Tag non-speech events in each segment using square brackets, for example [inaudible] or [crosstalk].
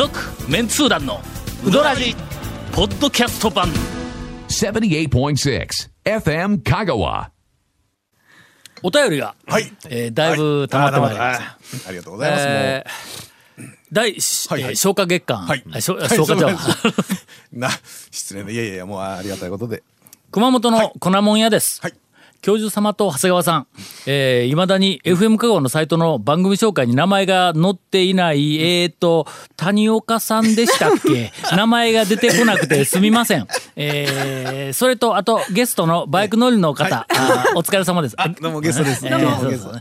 続メンツー団のウドラジポッドキャスト版。78.6 FM Kagawa. お便りが、はい。えーだいぶ溜まってまいりました、あーありがとうございます。えー第、しはいはい。えー消化月間、はい。あ消消化じゃはいな失礼な、いやいやいや、もうありがたいことで。熊本の粉もん屋です、はい。教授様と長谷川さん、えー、未だに FM 香川のサイトの番組紹介に名前が載っていない、えーと、谷岡さんでしたっけ？[laughs] 名前が出てこなくてすみません。えー、それと、あと、ゲストのバイク乗りの方、あーお疲れ様です。どうもゲストです。えーゲスト。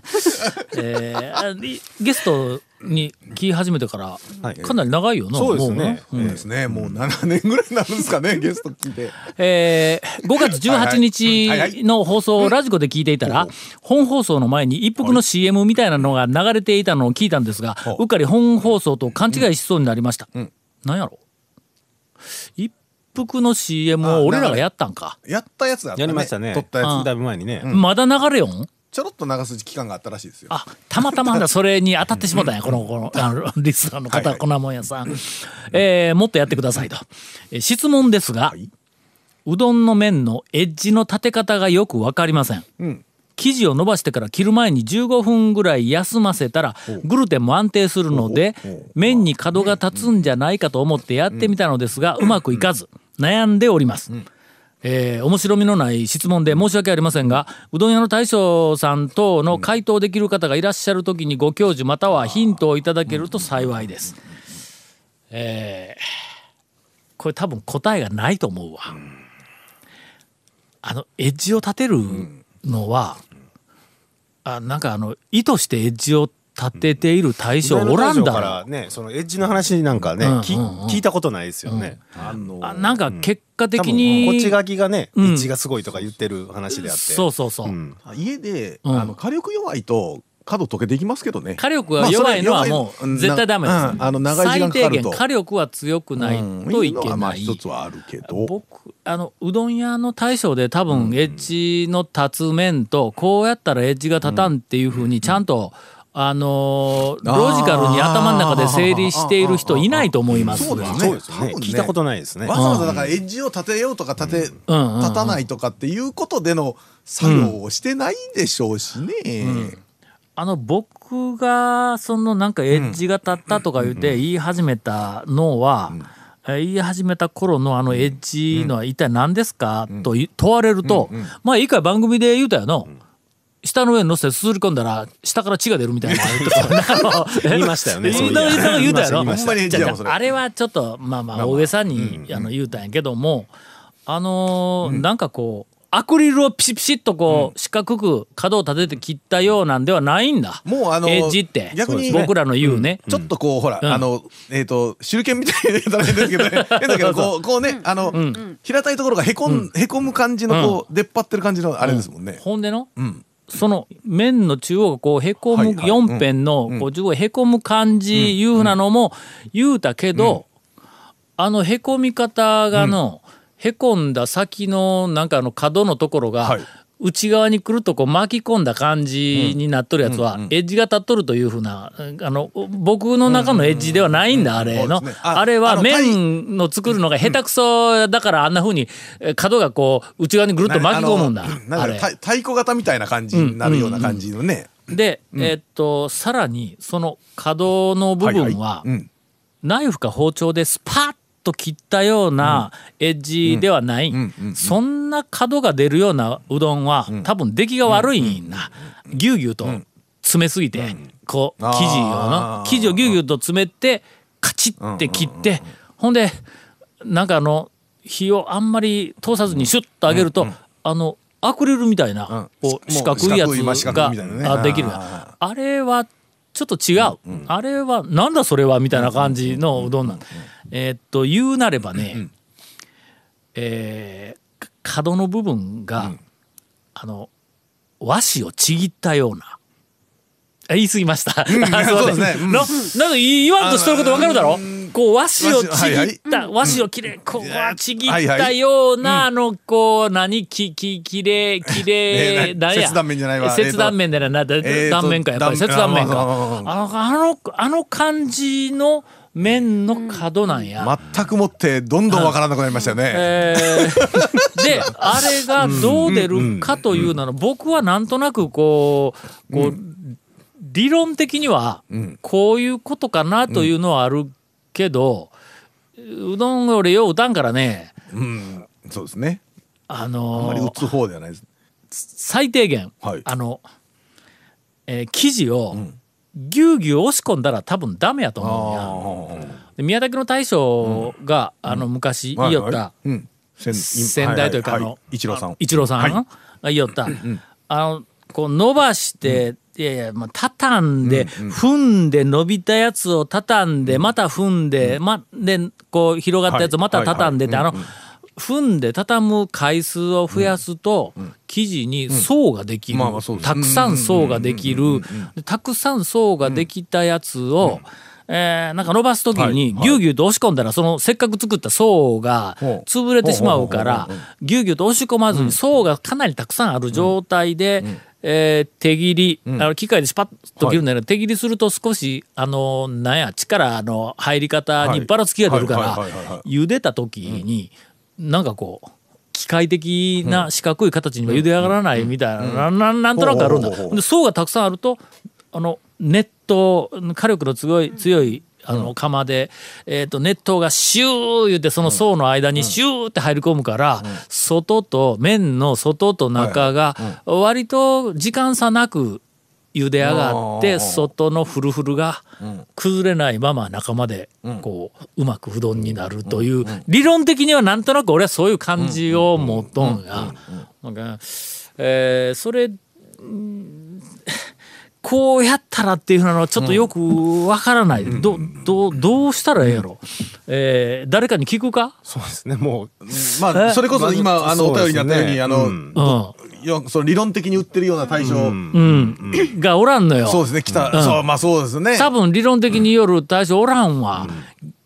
えーあいゲストに聞き始めてから、はいかなり長いよな。そうですねですね。もう7年ぐらいになるんですかね、ゲスト聞いて。えー5月18日の放送をラジコで聞いていたら、本放送の前に一服の CM みたいなのが流れていたのを聞いたんですが、うっかり本放送と勘違いしそうになりました。なんやろ？一服の CM を俺らがやったんか。やったやつだったね。やりましたね。撮ったやつ。だいぶ前にね。まだ流れよん？ちょろっと流す期間があったらしいですよ。あ、たまたまだそれに当たってしまったんや、この、この、あの、リスナーの方、はいはい粉もん屋さん。えーもっとやってくださいと。えー質問ですが、うどんの麺のエッジの立て方がよくわかりません。ん生地を伸ばしてから切る前に15分ぐらい休ませたらグルテンも安定するので麺に角が立つんじゃないかと思ってやってみたのですがうまくいかず悩んでおります。えー面白みのない質問で申し訳ありませんがうどん屋の大将さん等の回答できる方がいらっしゃる時にご教授またはヒントをいただけると幸いです。えーこれ多分答えがないと思うわ。あのエッジを立てるのは、あなんかあの意図してエッジを立てている大将おらんだかろらね、そのエッジの話なんかね、聞いたことないですよね。あのあなんか結果多的分に、こっち書きがね、エうんッジがすごいとか言ってる話であって。そうそうそう、うん家で、うんあの火力弱いと角溶けていきますけどね。火力が弱いのはもう絶対ダメです、うんあの長い最低限火力は強くないといけない、一つはあるけど。僕あのうどん屋の大将で多分エッジの立つ面とこうやったらエッジが立たんっていうふうにちゃんと、あのーロジカルに頭の中で整理している人いないと思います。がそうですねそうですよね。多分ね聞い。たことないですね。わざわざだからエッジを立てようとか立て、うんうんうん。立たないとかっていうことでの作業をしてないでしょうしね。あの僕がそのなんかエッジが立ったとか言って言い始めたのは、えー言い始めた頃のあのエッジのは一体何ですかとい問われると、まあ一回番組で言うたよの。下の上に乗せてすすり込んだら下から血が出るみたいな [laughs] 言いましたよね言うた言うたやろ。あほんまにじゃあもうそれ。はちょっとまあまあ大げさにあの言うたんやけどもあのーなんかこうアクリルをピシピシッとこう四角く角を立てて切ったようなんではないんだ。もうあのエッジって。逆に僕らの言うね。ちょっとこうほら、うん。あのえっ、と手裏剣みたいな言うたら変ですけど、ね、[laughs] 変だけどこう [laughs] こうねあの、平たいところがへこん、へこむ感じのこう、出っ張ってる感じのあれですもんね。ほん。での、んその面の中央がこうへこむはいはい。4辺のこう中央へこむ感じいうふうなのも言うたけど、あのへこみ方がの、へこんだ先のなんかあの角のところが、はい内側にくるとこう巻き込んだ感じになっとるやつは、エッジが立っとるというふうなあの僕の中のエッジではないんだ、あれの、ああれはあの作るのが下手くそだからあんなふうにえ角がこう内側にぐるっと巻き込むんだ。あれか太太鼓型みたいな感じになるような感じのね。で、えーっとさらにその角の部分はうん。ナイフか包丁でスパッと切ったようなエッジではない、そんな角が出るようなうどんは多分出来が悪いん。だ、ぎゅうぎゅうと詰めすぎて、こう生地をあーの生地をぎゅうぎゅうと詰めてカチッて切って、ほんでなんかあの火をあんまり通さずにシュッと上げると、あのアクリルみたいな、うん。こう四角いやつができる。ああれはちょっと違う、あれはなんだそれはみたいな感じのうどんなん、えーっと言うなればね、えーか角の部分が、あの和紙をちぎったようなあ言い過ぎました。[laughs] そうです。ね。うん。ななんか言わんとしてることわかるだろ？こう和紙をちぎった、和紙をきれい、こうわちぎったような、あの、こう、何、き、き、きれい、きれい、[laughs] えー何や？切断面じゃないわ。切断面じゃない断面か、やっぱり断切断面か。あの、あの、あの感じの麺の角なんや。全くもってどんどんわからなくなりましたよね。えー。[laughs] であれがどう出るかというのは僕はなんとなくこうこう理論的にはこういうことかなというのはあるけどうどん俺よう打たんからね。うん、そうですね。ああんまりの打つ方ではないです。最低限はい。あのえー生地をぎゅうぎゅう押し込んだら多分ダメやと思うんや。で宮崎の大将があの昔言いよったうん。先先代というかあの、一郎さん。一郎さんはい。が言いよった、あのこう伸ばして、いやいや、まあ、畳んで、踏んで伸びたやつを畳んで、また踏んで、ま、で、こう広がったやつをまた畳んでって、あの、踏んで畳む回数を増やすと、生地に層ができる、たくさん層ができる、でたくさん層ができたやつを、えーなんか伸ばす時にはい。ぎゅうぎゅうと押し込んだらそのせっかく作った層が潰れてしまうからぎゅうぎゅうと押し込まずに層がかなりたくさんある状態で、えー手切り、あの機械でスパッと切るんだけど、手切りすると少しあのなんや力の入り方にばらつきが出るからはい。はい。はい。はい。はい。茹でた時に、なんかこう機械的な四角い形には茹で上がらないみたいな、なななんとなくあるんだ。で層がたくさんあるとあの熱湯火力の強い強いあの釜で、えー、と熱湯がシュー言ってその層の間にシューって入り込むから、外と麺の外と中が割と時間差なく茹で上がってうん外のフルフルが崩れないまま中までこううまくうどんになるという理論的にはなんとなく俺はそういう感じを持っとんや。なんかえーそれこうやったらっていうのはちょっとよくわからない、どどどうしたらええやろ、えー誰かに聞くか、そうですね。もう、まあ、それこそ今、あの、お便りにあったように、あの、うん。その理論的に売ってるような対象、うん。がおらんのよ。そうですね、来た、そう、まあそうですね。多分理論的による対象おらんわ、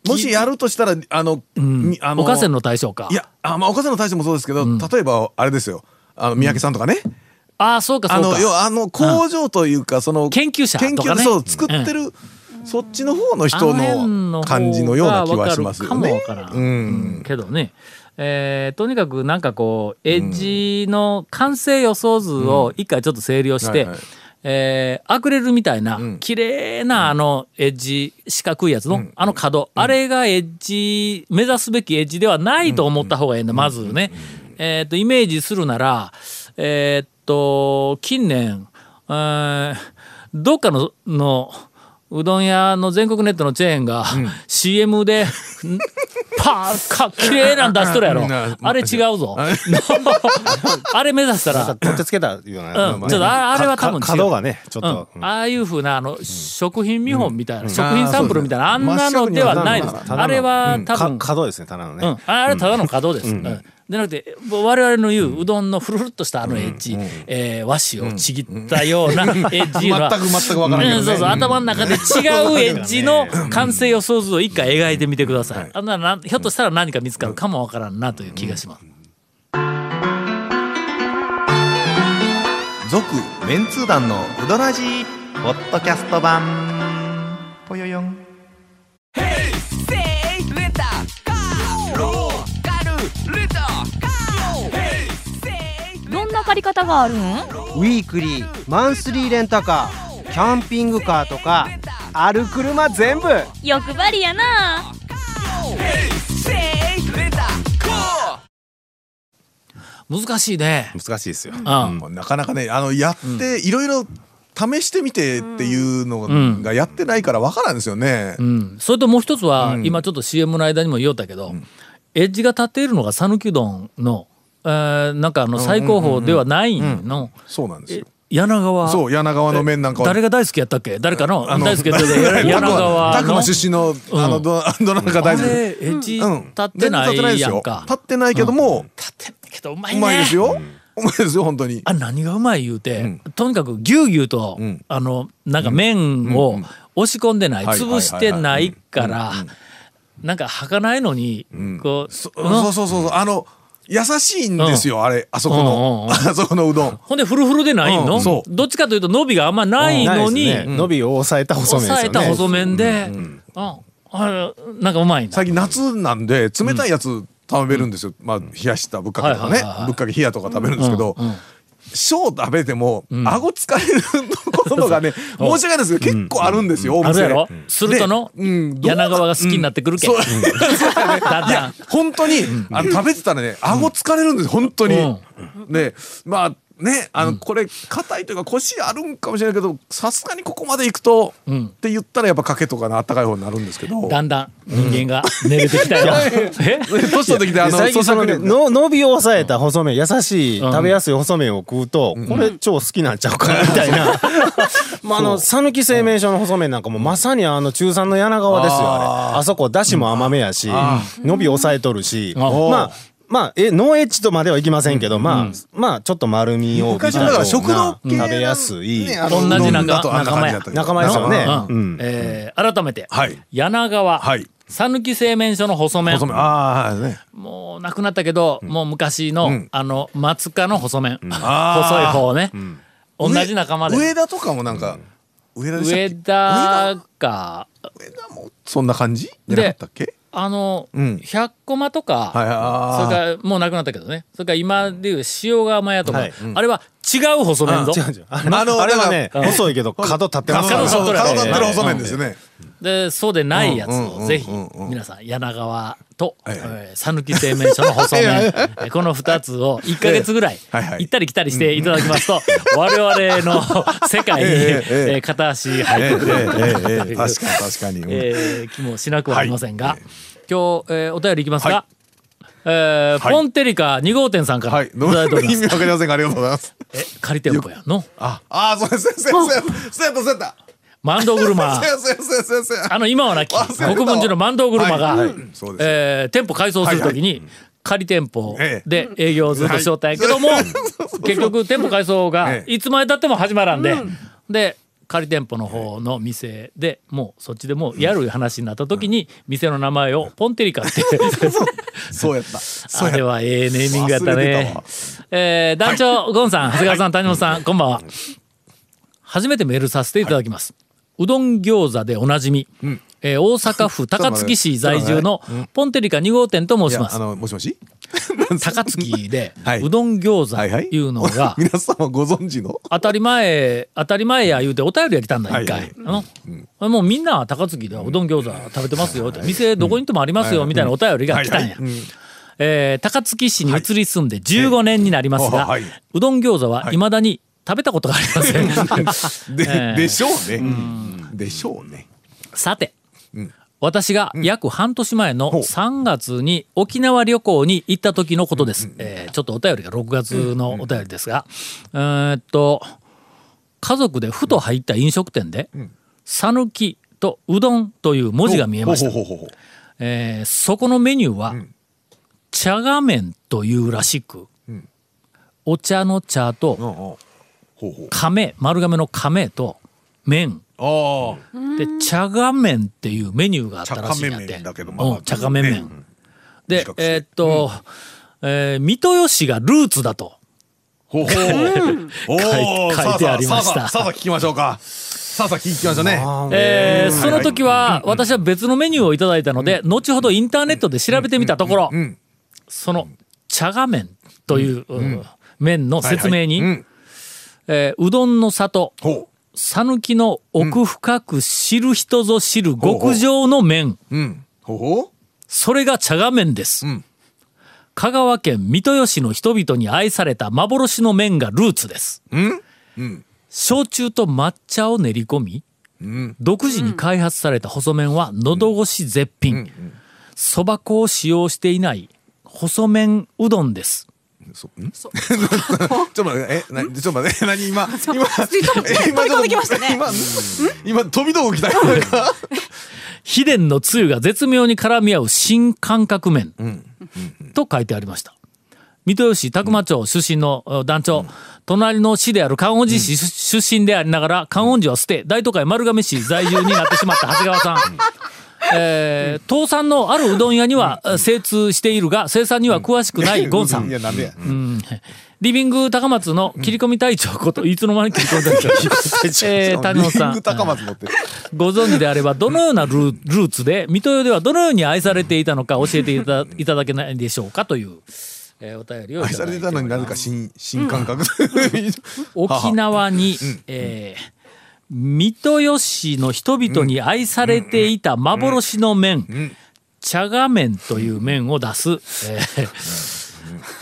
もしやるとしたら、あの、みあのおかせの対象か。いや、あまあ、おかせの対象もそうですけど、例えば、あれですよ、あの、三宅さんとかね、ああそうかあの、そうか。要は、あの、工場というか、その、研究者とかね。研究そう、作ってる、そっちの方の人あの感じのような気はしますよがねわかもわからん、ううん。ん。けどね。えーとにかくなんかこうエッジの完成予想図を一回ちょっと整理をして、えーアクリルみたいなん。綺麗なあのエッジ四角いやつの、あの角、あれがエッジ目指すべきエッジではないと思った方がいいんだ、まずね。えー、とイメージするならえーっと近年、えーどっかののうどん屋の全国ネットのチェーンが、CM でんパーか綺麗なん出しとるやろ。あれ違うぞ。あれ。[laughs] 目指したら。取ってつけたような。ん。ちょっとああれは多分角がね、ちょっと。うん、ああいうふうなあの、食品見本みたいな、食品サンプルみたいなあんなのではないです。あれは多か分、角ですね、ただのうんね。、あれただの。角です、うんでなくて我々の言ううどんのフルフルっとしたあのエッジ、えー和紙をちぎったようなエッジいうのは。全く全くわからんけどね。うんそうそう頭の中で違うエッジの完成予想図を一回描いてみてください、あんならひょっとしたら何か見つかるかもわからんなという気がします、続メンツー団のウドラジーポッドキャスト版。ぽよよん借り方があるん？ウィークリーマンスリーレンタカーキャンピングカーとかある車全部。欲張りやな。難しいね。難しいですよ。うん。なかなかね、あの、やって、いろいろ試してみてっていうのん。がやってないからわからんですよね。うん、それともう一つは、うん。今ちょっと CM の間にも言おったけど、エッジが立っているのが讃岐うどんの、えーなんかあの最高峰ではないの、えそうなんですよ。柳川。そう、柳川の麺なんかは。誰が大好きやったっけ？誰かの？あの大好きやったっけ？[laughs] 柳川。の？たくま出身の、あの、ど、[laughs] どなたか大好き。エッジ立うん。ってないやんか。立ってないけども、立ってんだけどうまいね。うまいですよ。うまいですよ、本当に。あ何がうまい言うて、ん。とにかくぎゅうぎゅうと、ん。あのなんか麺を押し込んでない、はい潰してないから、なんか儚かないのに、こう、そうんそうそうそう。そう。あの、優しいんですよ、あれ、あそこうんうんの、うん。[laughs] あそこのうどん。ほんでフルフルでないの、うん。そう。どっちかというと伸びがあんまないのに、伸びを抑えた細麺ですよね。抑えた細麺で、うん。ほあなんかうまいんだ最近夏なんで冷たいやつ食べるんですよ、まあ冷やしたぶっかけとかね、はいはいはいはい。ぶっかけ冷やとか食べるんですけど、小食べても、顎疲れることがね [laughs] 申し訳ないですけど、結構あるんですよ、お店。するとの？でうん。柳川が好きになってくるけ、そう。[laughs] だんだん。本当に、あの食べてたらね顎疲れるんです本当に、うん。でまあねあの、これ硬いというか腰あるんかもしれないけどさすがにここまで行くと、ん。って言ったらやっぱかけとかのあったかい方になるんですけど。だんだん人間が寝れてきたよ、え？年取ってきてあの最近その？の伸びを抑えた細麺優しいうん。食べやすい細麺を食うとこれ超好きなんちゃうかなみたいな。[laughs] [laughs] まああの讃岐製麺所の細麺なんかもまさにあの中産の柳川ですよあれ。あそこだしも甘めやし伸び抑えとるし。あまあまあ、え、ノーエッジとまではいきませんけど、まあ、まあ、ちょっと丸みを昔だから食堂系食べやすい、ねあの同じ仲うどん。だとあんな感じだったけど。仲間ですよね。えー改めて、はい。柳川。はい。讃岐製麺所の細麺。細麺。ああはいねもうなくなったけど、もう昔の、ん。あの松科の細麺、[laughs] 細い方ね、同じ仲間で。上田とかもなんか、上田でしたっ上け田が上田もそんな感じ？じゃなかったっけ？あの、うん。100コマとか、はいあそれからもうなくなったけどね。それから今でいう塩釜屋とか、はい。あれは違う細麺ぞ。あのあれはね、うん。細いけど角立ってます。から角立ってる細麺ですよね。でそうでないやつうんうんうんうんをぜひ皆さん柳川と讃岐製麺所の細麺えーこの2つを1か月ぐらい行ったり来たりしていただきますと我々の [laughs] 世界に片足入ってくれるという。気もしなくはありませんが、はい。今日、えーお便りいきますが、はえーはい。ポンテリカ2号店さんからはい。いただいており意ます。味わかりません。がありがとうございます。え仮店舗やのああそうですそうですそうやったそうやったマンド車 [laughs] そうやったそうやったそうやったそうやったそうや。ったあの今はなき国分寺のマンド車が、はい。はいそうです。えー店舗改装するときに、仮店舗で営業をずっとしよったんやけども、結局店舗改装がええ。いつまでたっても始まらんで、で仮店舗の方の店でもうそっちでもうやる話になった時に店の名前をポンテリカって。[laughs] そうやった。あれはええネーミングやったね。えー団長、ゴンさん、長谷川さん、谷本さん、こんばんは。初めてメールさせていただきます。うどん餃子でおなじみ、えー大阪府高槻市在住の [laughs] ポンテリカ2号店と申します。あ。のもしもし？[laughs] 高槻で [laughs] はい。うどん餃はいはい。子いうのが皆様ご存知の？当たり前当たり前や言うてお便りが来たんだ一回、はい。はいあのもうみんな高槻ではうどん餃子食べてますよ。って店どこにでもありますよみたいなお便りが来たんや。はいはい。うん。えー高槻市に移り住んで15年になりますが、はい。うどん餃子はい。まだに食べたことがありません。[laughs] でええ。でしょうね。でしょうね。さて、ん。私が約半年前の3月に沖縄旅行に行った時のことです。えーちょっとお便りが6月のお便りですが、えーっと、家族でふと入った飲食店で、讃岐とうどんという文字が見えました。えーそこのメニューは、茶画面というらしく、お茶の茶と亀丸亀の亀と麺。あで茶画面っていうメニューがあったらしいんやって。茶画面だけどまあまあ。うん茶画面麺、ねでえーっと、えー三豊市がルーツだと。ほうほ [laughs] 書いてありました。さあさあさあさあ聞きましょうか。さあさあ聞きましょうね。えーうんその時は私は別のメニューをいただいたので、後ほどインターネットで調べてみたところ、ん。その茶画面という、うん麺の説明に、はいはい。うんえーうどんの里。ほ讃岐の奥深く知る人ぞ知る極上の麺、ううそれが茶画面です、ん。香川県三豊市の人々に愛された幻の麺がルーツです。焼酎と抹茶を練り込み、ん。独自に開発された細麺は喉越し絶品。そば粉を使用していない細麺うどんですそん？ちょっと待ってえなちょっと待って何今 [laughs] 今今飛び込んできましたね。今今飛び道具来たよ秘伝 [laughs] のつゆが絶妙に絡み合う新感覚麺、と書いてありました。三豊市宅間町出身の uh, 団長、隣の市である観音寺市出身でありながら観音寺は捨て大都会丸亀市在住になってしまった長谷川さん、えー、倒産のあるうどん屋には精通しているが生産には詳しくないゴンさん。いや、なん。リビング高松の切り込み隊長こと、いつの間に切り込み隊長えー、谷本さん。リング。高松持って。る。ご存知であれば、どのようなルールーツで、水戸代ではどのように愛されていたのか教えていたいただけないでしょうかという、えーお便りをい愛されただいててたのになぜか新、新感覚。[laughs] 沖縄に、えー三豊市の人々に愛されていた幻の麺、茶が麺という麺を出す、えー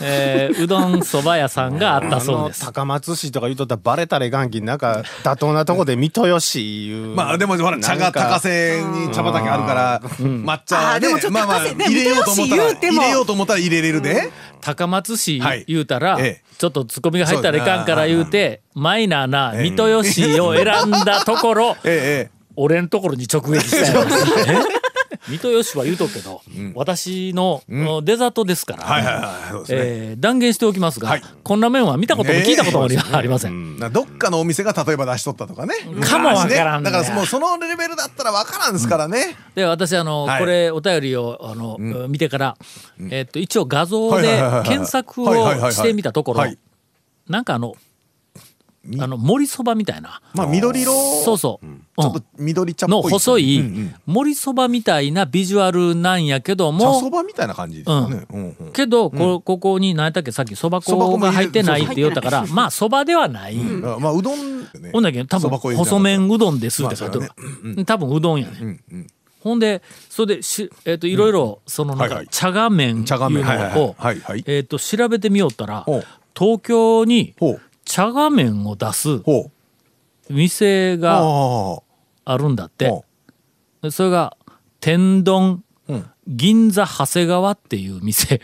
えーうどんそば屋さんがあったそうです。高松市とか言うとったらバレたらいかんきなんか妥当なとこで水戸吉いう。まあでもほら茶が高瀬に茶畑あるから抹茶でもちょっとまあまあ入れようと思ったら水戸吉言うても入れようと思ったら入れれるで高松市はい。言うたら、ええちょっとツッコミが入ったらいかんから言うて、マイナーな水戸吉を選んだところ、え。ええ。俺んところに直撃したよ。[laughs] 水戸吉は言うとくけど、私のデザートですから、断言しておきますが、はい。こんな麺は見たことも聞いたこともあり [laughs] ません。などっかのお店が例えば出しとったとかね。かもわからんね。だからもうそのレベルだったらわからんですからね。で私あの、はい。これお便りをあの、見てから、えっと一応画像で検索をしてみたところはい。なんかあのあの盛りそばみたいな。まあ緑色？そうそう、うん。ちょっと緑茶っぽい。の細いうんうん。盛りそばみたいなビジュアルなんやけど茶もそばみたいな感じですよね。うん。うんけどこここに何やったっけ？さっきそば粉が入ってないって言ったから。まあそばではない。あまあうどんね。ほんだけど多分細麺うどんですって書いてある。多分うどんやね、うんうん。ほんでそれでし、えっといろいろそのなんか茶が麺いうのをえっと調べてみよったら東京に茶が麺を出す店がああ。るんだって。それが天丼うん。銀座長谷川っていう店。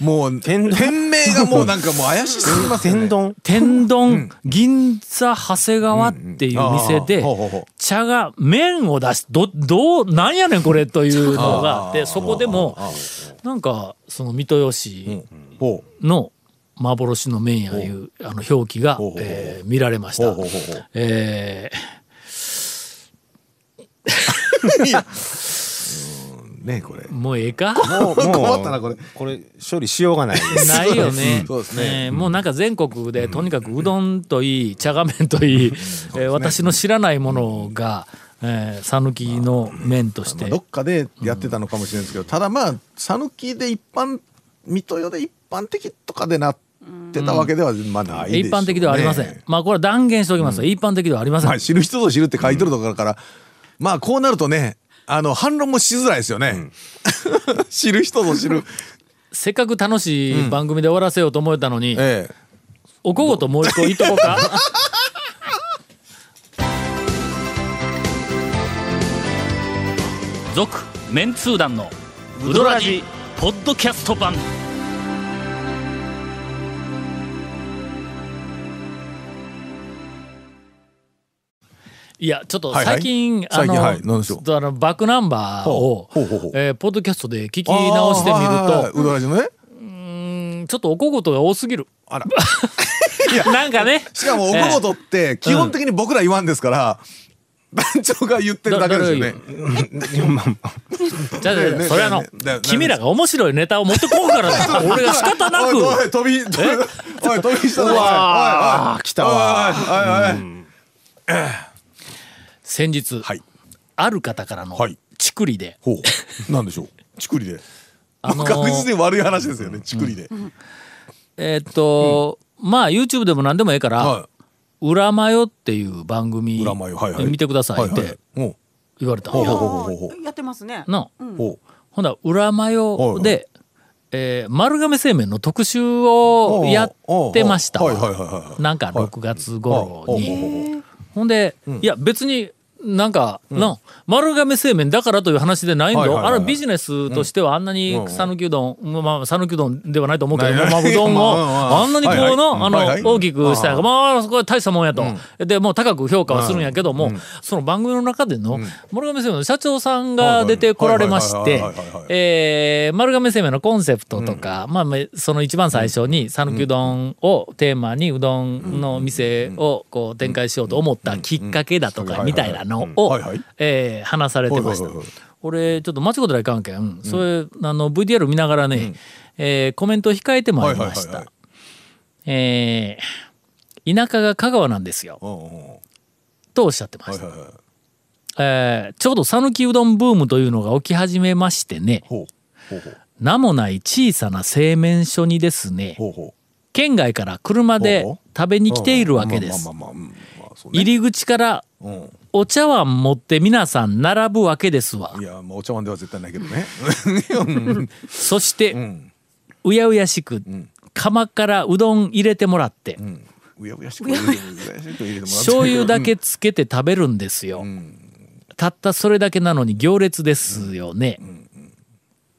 う [laughs] もう天名がもうなんかもう怪しすぎます天丼。天丼銀座長谷川っていう店で茶が麺を出しどどうなんやねんこれというのがあってそこでもなんかその水戸吉ほの幻の麺やいうあの表記がえー見られました。ほうほうほうほう。えういや。[laughs] うんねこれ。ーもうええか？もう困ったなこれこれ処理しようがないないよね。そうですねえーもうなんか全国でとにかくうどんといい茶が麺といい、えー私の知らないものがえー讃岐、の麺として、まあどっかでやってたのかもしれないですけど、ただまあ讃岐で一般水戸代で一般的とかでなってたわけではまあないでしょう、ね一般的ではありません。まあこれは断言しておきますよ、一般的ではありません。まあ知る人ぞ知るって書いてるところから、まあこうなるとねあの反論もしづらいですよね、[laughs] 知る人ぞ知るせっかく楽しい番組で終わらせようと思えたのに、ええおこごともう一個言っとこうか？[laughs] 続メンツー団のウドラジポッドキャスト版。いやちょっとはいはい。最近、あ最近の、はいちょっとあのバックナンバーをほえーポッドキャストで聞き直してみるとあーうどらじのね。うんちょっとおこごとが多すぎる。あら。[laughs] なんかね。しかもおこごとって基本的に僕ら言わんですから、団長が言ってるだけですよね。じゃあじゃあねねそれあの君らが面白いネタを持ってこうからだ俺が仕方なおいおくい飛び飛びおい飛びしたぞおいおい来たわおいおいおい先日はい。ある方からのはい。チクリで。ほう。なんでしょう？ちくりで、[laughs] あのー確実に悪い話ですよね。ちくりで、えーっとまあ YouTube でも何でもええからは「裏マヨ」っていう番組裏マヨはいはい。見てくださいっはいはい。てほ言われた。んやってますね。なほほんだら裏マヨはいはでえー丸亀製麺の特集をやってました。なんか6月頃に。ほんで、いや別になんか、な丸亀製麺だからという話でないんだ。あれビジネスとしてはあんなにうん讃岐うどん、まあ讃岐うどんではないと思うけど、まあうどんをあんなにこうの、あの、大きくしたんやまあそこは大したもんやと、でもう高く評価はするんやけども、その番組の中での、丸亀製麺の社長さんが出てこられまして丸亀製麺のコンセプトとか、まあまあその一番最初に讃岐うどんをテーマにうどんの店をこう展開しようと思ったきっかけだとかみたいなのをはいはい。えー話されてました。はいはいはい。俺ちょっと間違うたらいかんけん、それあの VTR 見ながらね、えーコメントを控えてもらいました、はいはいはいはい。えー田舎が香川なんですよ。うんうんうん。とおっしゃってました、はいはいはい。えーちょうど讃岐うどんブームというのが起き始めましてね。名もない小さな製麺所にですね県外から車で食べに来ているわけです。入り口からうんお茶碗持って皆さん並ぶわけですわ。いや、まあ、お茶碗では絶対ないけどね。そして、ん。うやうやしく釜からうどん入れてもらって、うん。うやうやしうやうやしく。入れてもらって。醤油だけつけて食べるんですよ、たったそれだけなのに行列ですよね、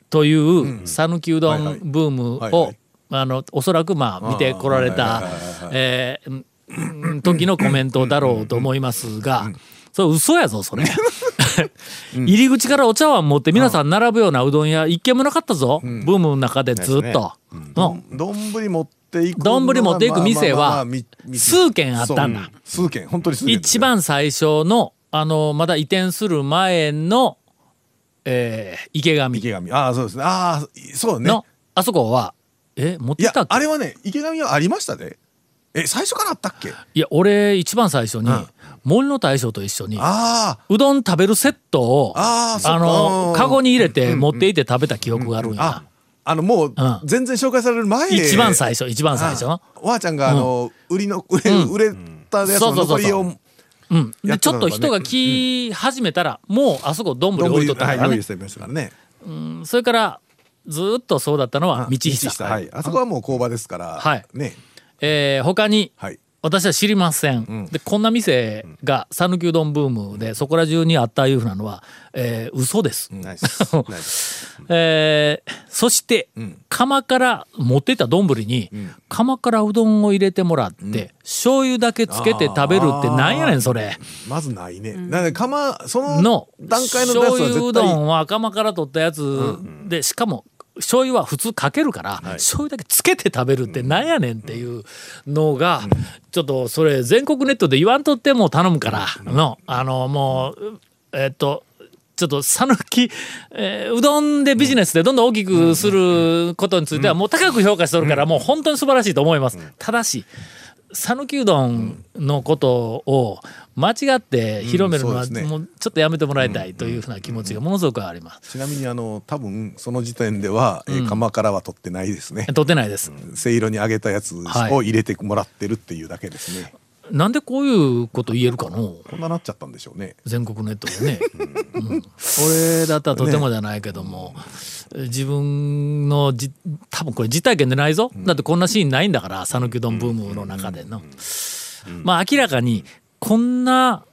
という讃岐うどんブームをはいはい。あのおそらくまあ見てこられたえーうん時のコメントだろうと思いますがそれ嘘やぞそれ [laughs] 入り口からお茶碗持って皆さん並ぶようなうどん屋一軒もなかったぞ、ブームの中でずっと。うん丼持っていく。丼持っていく店は数軒あったんだ数軒、本当に数軒。一。番最初のあのまだ移転する前の、えー池上池上。ああ、そうですね。ああ、そうね。のあそこはえ持ってたあれはね、池上はありましたね。え、最初からあったっけ？いや俺一番最初に、森の大将と一緒にうどん食べるセットをあのうんカゴに入れて持っていって食べた記憶があるんや。あ、あの、もうん、全然紹介される前一番最初一番最初。あわあちゃんが、あの、売りの、売れ、[laughs] 売れたやつの残りを、うん、でちょっと人が来始めたら、もうあそこ丼置いとったはい、からね。用意してましたからね。それからずーっとそうだったのは道久道はい。あそこはもう工場ですから。はい。ね。えー他にはい。私は知りません、でこんな店が讃岐うどんブームでそこら中にあったいうふうなのは、えー嘘です、[laughs] えーそして、釜から持ってた丼に、釜からうどんを入れてもらって、醤油だけつけて食べるってなんやねんそれ。まずないね。なので、釜、そのの段階のやつは醤油う。どんは釜から取ったやつで、しかも醤油は普通かけるから、醤油だけつけて食べるってなんやねんっていうのが、ちょっとそれ全国ネットで言わんとっても頼むからの、あのもうえっとちょっと讃岐、えーうどんでビジネスでどんどん大きくすることについてはもう高く評価しておるからもう本当に素晴らしいと思います。ただし讃岐うどんのことを間違って広めるのはもうちょっとやめてもらいたいというふうな気持ちがものすごくあります。ちなみに、あの、多分、その時点では、えー釜からは取ってないですね。取ってないです。せいろに揚げたやつはい。を入れてもらってるっていうだけですね。なんでこういうこと言えるかの？こんななっちゃったんでしょうね。全国ネットでね、うん。俺だったらとてもじゃないけども、自分のじ多分これ実体験でないぞ、だってこんなシーンないんだから讃岐うどんブームの中での、まあ明らかにこんな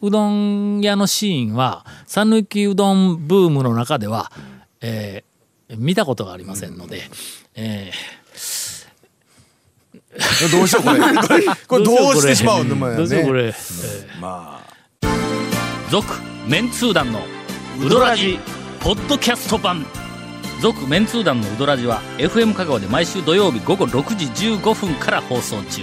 うどん屋のシーンは讃岐うどんブームの中では、えー見たことがありませんので、え [laughs] どうしよう、これ。[laughs] これどうしてしまうんだ、ーどうしようこれ。まあ。続メンツー団のウドラジポッドキャスト版続メンツー団のウドラジは FM 香川で毎週土曜日午後6時15分から放送中